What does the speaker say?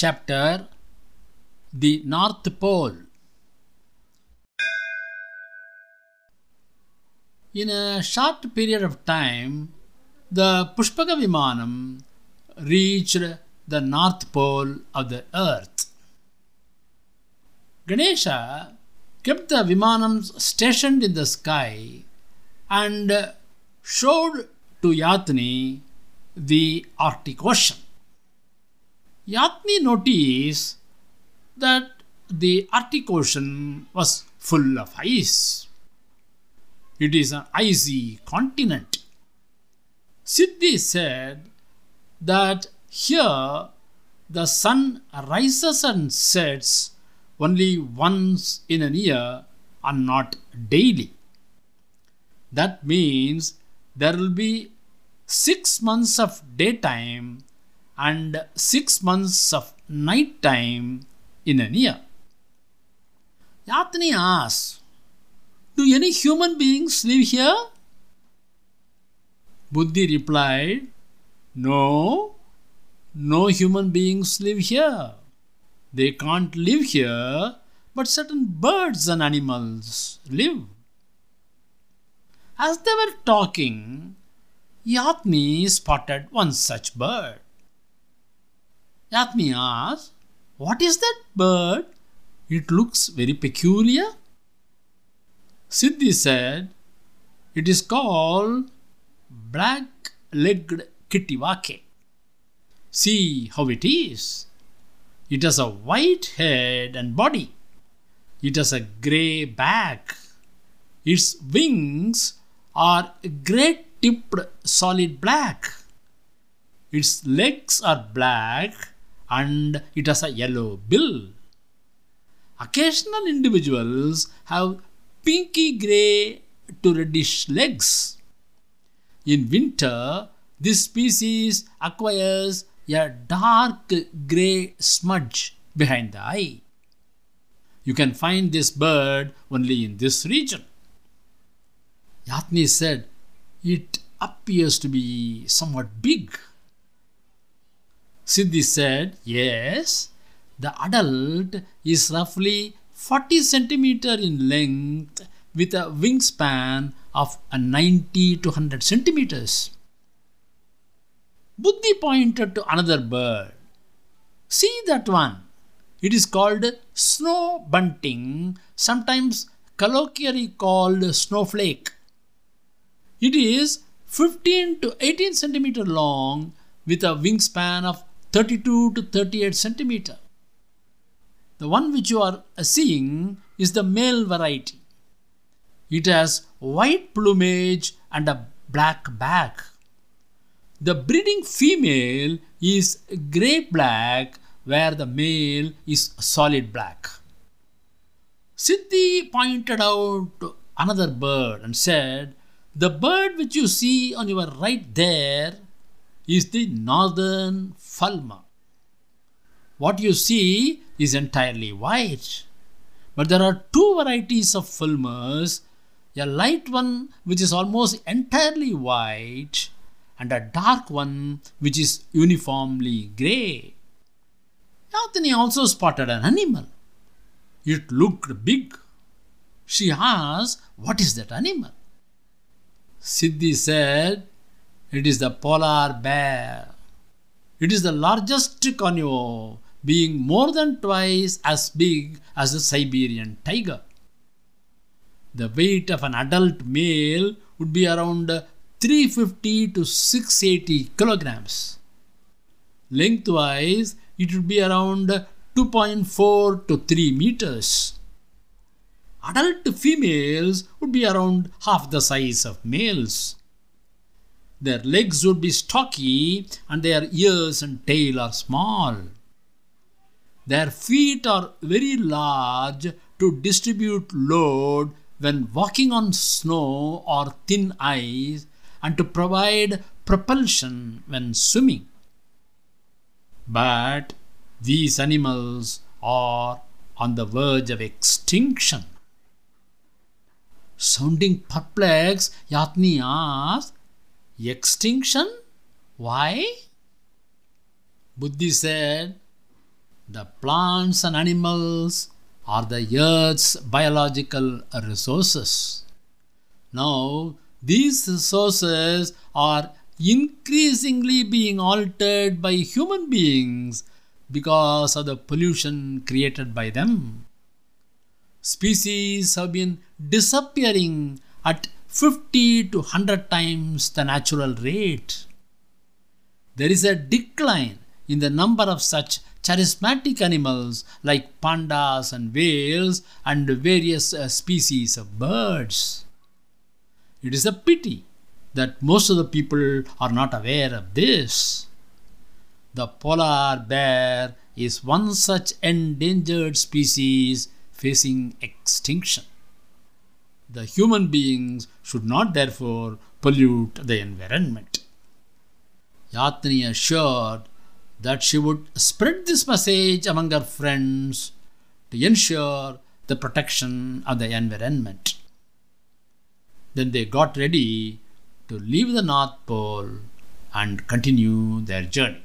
chapter The North Pole. In a short period of time, the Pushpaka Vimanam reached the North Pole of the earth. Ganesha kept the Vimanams stationed in the sky and showed to Yathni the Arctic Ocean. Yathni noticed that the Arctic Ocean was full of ice. It is an icy continent. Siddhi said that here the sun rises and sets only once in a year and not daily. That means there will be six months of daytime and six months of night time in a year. Yathni asks, Do any human beings live here? Buddhi replied, No, no human beings live here. They can't live here, but certain birds and animals live. As they were talking, Yathni spotted one such bird. Yathni asked, What is that bird? It looks very peculiar. Siddhi said, It is called black legged kittiwake. See how it is. It has a white head and body. It has a grey back. Its wings are grey tipped solid black. Its legs are black and it has a yellow bill. Occasional individuals have pinky grey to reddish legs. In winter, this species acquires a dark grey smudge behind the eye. You can find this bird only in this region. Yathni said, It appears to be somewhat big. Siddhi said, Yes, the adult is roughly 40 centimeter in length with a wingspan of 90 to 100 centimeters. Buddhi pointed to another bird. See that one. It is called snow bunting, sometimes colloquially called snowflake. It is 15 to 18 centimeter long with a wingspan of 32 to 38 centimeter. The one which you are seeing is the male variety. It has white plumage and a black back. The breeding female is grey black, where the male is solid black. Siddhi pointed out another bird and said, The bird which you see on your right there is the northern fulmar. What you see is entirely white. But there are two varieties of fulmars a light one which is almost entirely white, and a dark one which is uniformly grey. Yathni also spotted an animal. It looked big. She asked, What is that animal? Siddhi said, It is the polar bear. It is the largest carnivore, being more than twice as big as the Siberian tiger. The weight of an adult male would be around 350 to 680 kilograms. Lengthwise, it would be around 2.4 to 3 meters. Adult females would be around half the size of males. Their legs would be stocky and their ears and tail are small. Their feet are very large to distribute load when walking on snow or thin ice and to provide propulsion when swimming. But these animals are on the verge of extinction. Sounding perplexed, Yathni asked, Extinction? Why? Buddhi said, The plants and animals are the earth's biological resources. Now, these resources are increasingly being altered by human beings because of the pollution created by them. Species have been disappearing at 50 to 100 times the natural rate. There is a decline in the number of such charismatic animals like pandas and whales and various uh, species of birds. It is a pity that most of the people are not aware of this. The polar bear is one such endangered species facing extinction. The human beings should not therefore pollute the environment. Yathni assured that she would spread this message among her friends to ensure the protection of the environment. Then they got ready to leave the North Pole and continue their journey.